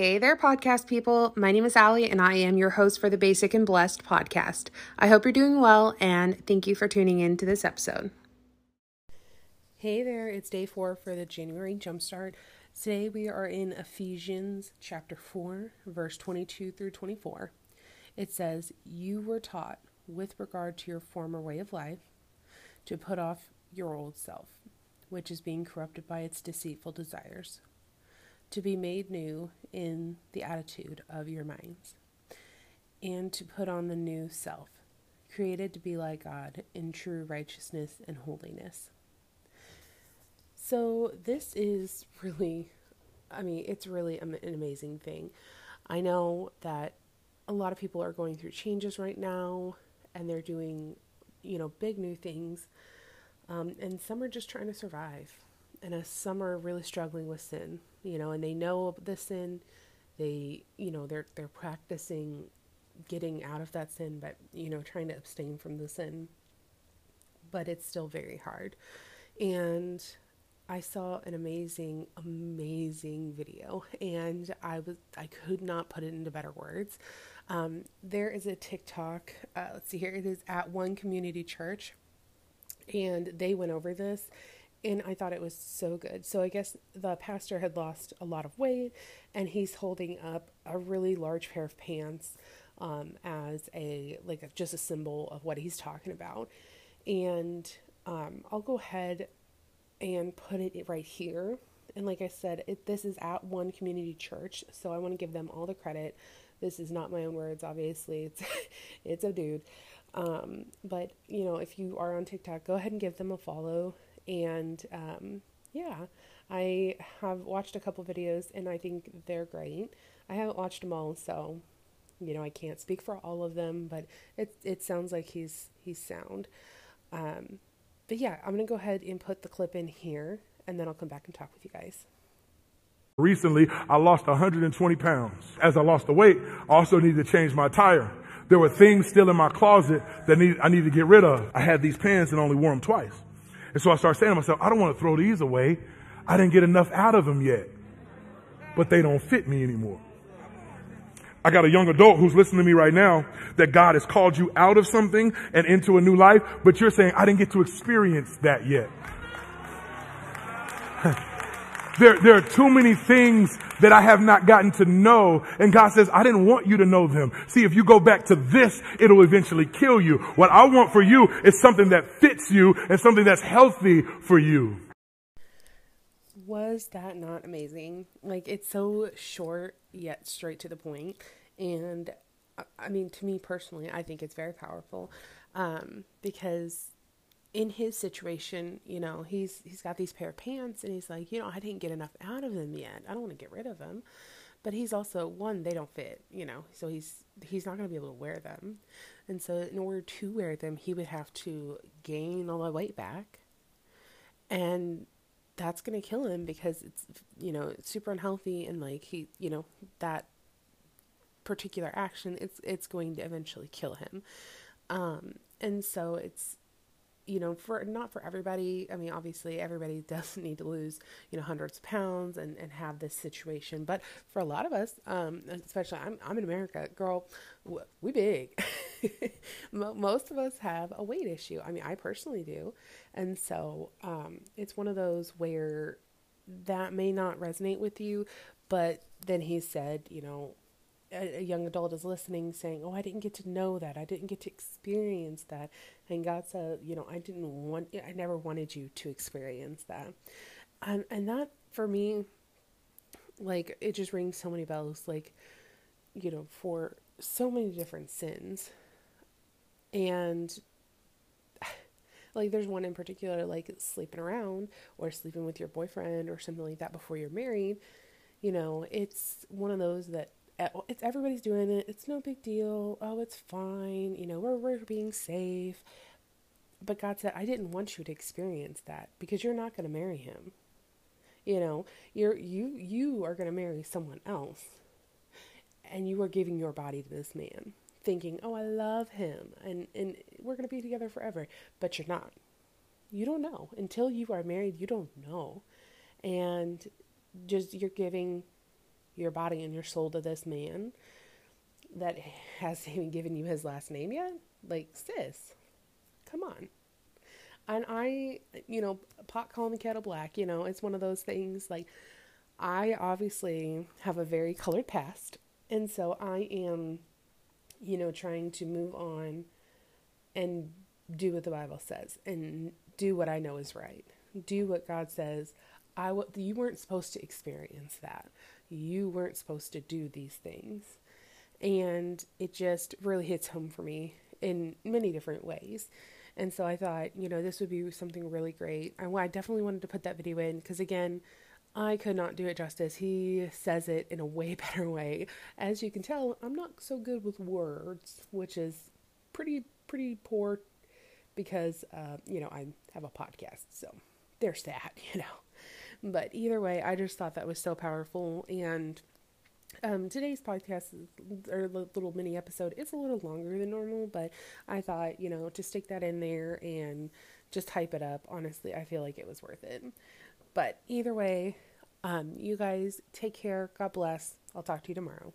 Hey there, podcast people. My name is Allie, and I am your host for the Basic and Blessed podcast. I hope you're doing well, and thank you for tuning in to this episode. Hey there, it's day four for the January Jumpstart. Today we are in Ephesians chapter 4, verse 22 through 24. It says, You were taught, with regard to your former way of life, to put off your old self, which is being corrupted by its deceitful desires, to be made new in the attitude of your minds, and to put on the new self, created to be like God in true righteousness and holiness. So, this is really, I mean, it's really an amazing thing. I know that a lot of people are going through changes right now and they're doing, you know, big new things. Um, and some are just trying to survive. And as some are really struggling with sin, you know, and they know the sin, they, you know, they're they're practicing getting out of that sin, but you know, trying to abstain from the sin. But it's still very hard. And I saw an amazing, amazing video, and I was I could not put it into better words. Um, there is a TikTok. Uh, let's see here. It is at One Community Church, and they went over this, and I thought it was so good. So I guess the pastor had lost a lot of weight, and he's holding up a really large pair of pants um, as a like a, just a symbol of what he's talking about. And um, I'll go ahead and put it right here. And like I said, it, this is at One Community Church, so I want to give them all the credit. This is not my own words, obviously. It's it's a dude. Um, but you know, if you are on TikTok, go ahead and give them a follow. And um, yeah, I have watched a couple videos, and I think they're great. I haven't watched them all, so you know I can't speak for all of them, but it it sounds like he's he's sound. Um, but yeah, I'm gonna go ahead and put the clip in here, and then I'll come back and talk with you guys. Recently, I lost 120 pounds. As I lost the weight, I also needed to change my tire. There were things still in my closet that need, I needed to get rid of. I had these pants and only wore them twice. And so I started saying to myself, I don't want to throw these away. I didn't get enough out of them yet. But they don't fit me anymore. I got a young adult who's listening to me right now that God has called you out of something and into a new life, but you're saying, I didn't get to experience that yet. There, there are too many things that I have not gotten to know. And God says, I didn't want you to know them. See, if you go back to this, it'll eventually kill you. What I want for you is something that fits you and something that's healthy for you. Was that not amazing? Like, it's so short yet straight to the point. And I mean, to me personally, I think it's very powerful um, because in his situation, you know, he's he's got these pair of pants and he's like, you know, I didn't get enough out of them yet. I don't want to get rid of them. But he's also one, they don't fit, you know, so he's he's not going to be able to wear them. And so in order to wear them, he would have to gain all the weight back. And that's going to kill him because it's you know, it's super unhealthy and like he, you know, that particular action it's it's going to eventually kill him. Um and so it's you know, for not for everybody. I mean, obviously, everybody doesn't need to lose, you know, hundreds of pounds and, and have this situation. But for a lot of us, um, especially I'm, I'm in America, girl, we big. Most of us have a weight issue. I mean, I personally do. And so um, it's one of those where that may not resonate with you, but then he said, you know, a, young adult is listening saying, "Oh, I didn't get to know that. I didn't get to experience that." And God said, "You know, I didn't want I never wanted you to experience that." And and that for me like it just rings so many bells like you know, for so many different sins. And like there's one in particular like sleeping around or sleeping with your boyfriend or something like that before you're married. You know, it's one of those that it's everybody's doing it. It's no big deal. Oh, it's fine. You know, we're we're being safe. But God said, I didn't want you to experience that because you're not going to marry him. You know, you're you you are going to marry someone else. And you are giving your body to this man, thinking, "Oh, I love him and and we're going to be together forever." But you're not. You don't know until you are married, you don't know. And just you're giving your body and your soul to this man that hasn't even given you his last name yet? Like, sis, come on. And I, you know, pot calling the kettle black, you know, it's one of those things like I obviously have a very colored past. And so I am, you know, trying to move on and do what the Bible says and do what I know is right. Do what God says. I w- you weren't supposed to experience that. You weren't supposed to do these things. And it just really hits home for me in many different ways. And so I thought, you know, this would be something really great. I, I definitely wanted to put that video in because, again, I could not do it justice. He says it in a way better way. As you can tell, I'm not so good with words, which is pretty pretty poor because uh, you know I have a podcast, so there's that, you know. But either way, I just thought that was so powerful, and um, today's podcast or the little mini episode is a little longer than normal, but I thought you know to stick that in there and just hype it up. Honestly, I feel like it was worth it. But either way, um, you guys take care. God bless. I'll talk to you tomorrow.